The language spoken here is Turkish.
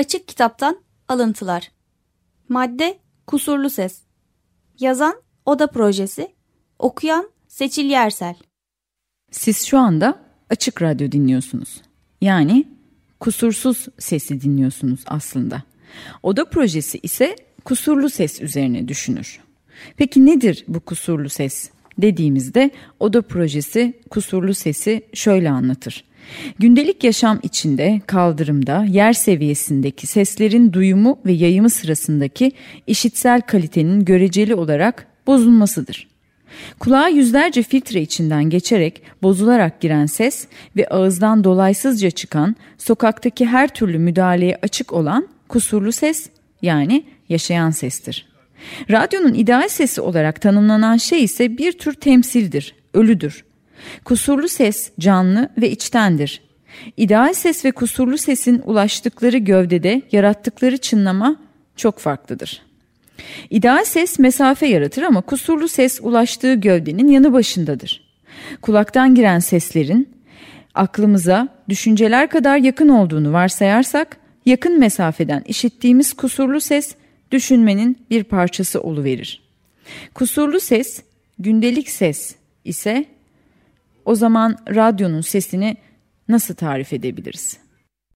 Açık Kitaptan Alıntılar Madde Kusurlu Ses Yazan Oda Projesi Okuyan Seçil Yersel Siz şu anda Açık Radyo dinliyorsunuz. Yani kusursuz sesi dinliyorsunuz aslında. Oda projesi ise kusurlu ses üzerine düşünür. Peki nedir bu kusurlu ses? Dediğimizde oda projesi kusurlu sesi şöyle anlatır. Gündelik yaşam içinde kaldırımda yer seviyesindeki seslerin duyumu ve yayımı sırasındaki işitsel kalitenin göreceli olarak bozulmasıdır. Kulağa yüzlerce filtre içinden geçerek bozularak giren ses ve ağızdan dolaysızca çıkan sokaktaki her türlü müdahaleye açık olan kusurlu ses yani yaşayan sestir. Radyonun ideal sesi olarak tanımlanan şey ise bir tür temsildir, ölüdür. Kusurlu ses canlı ve içtendir. İdeal ses ve kusurlu sesin ulaştıkları gövdede yarattıkları çınlama çok farklıdır. İdeal ses mesafe yaratır ama kusurlu ses ulaştığı gövdenin yanı başındadır. Kulaktan giren seslerin aklımıza düşünceler kadar yakın olduğunu varsayarsak yakın mesafeden işittiğimiz kusurlu ses düşünmenin bir parçası oluverir. Kusurlu ses, gündelik ses ise o zaman radyonun sesini nasıl tarif edebiliriz?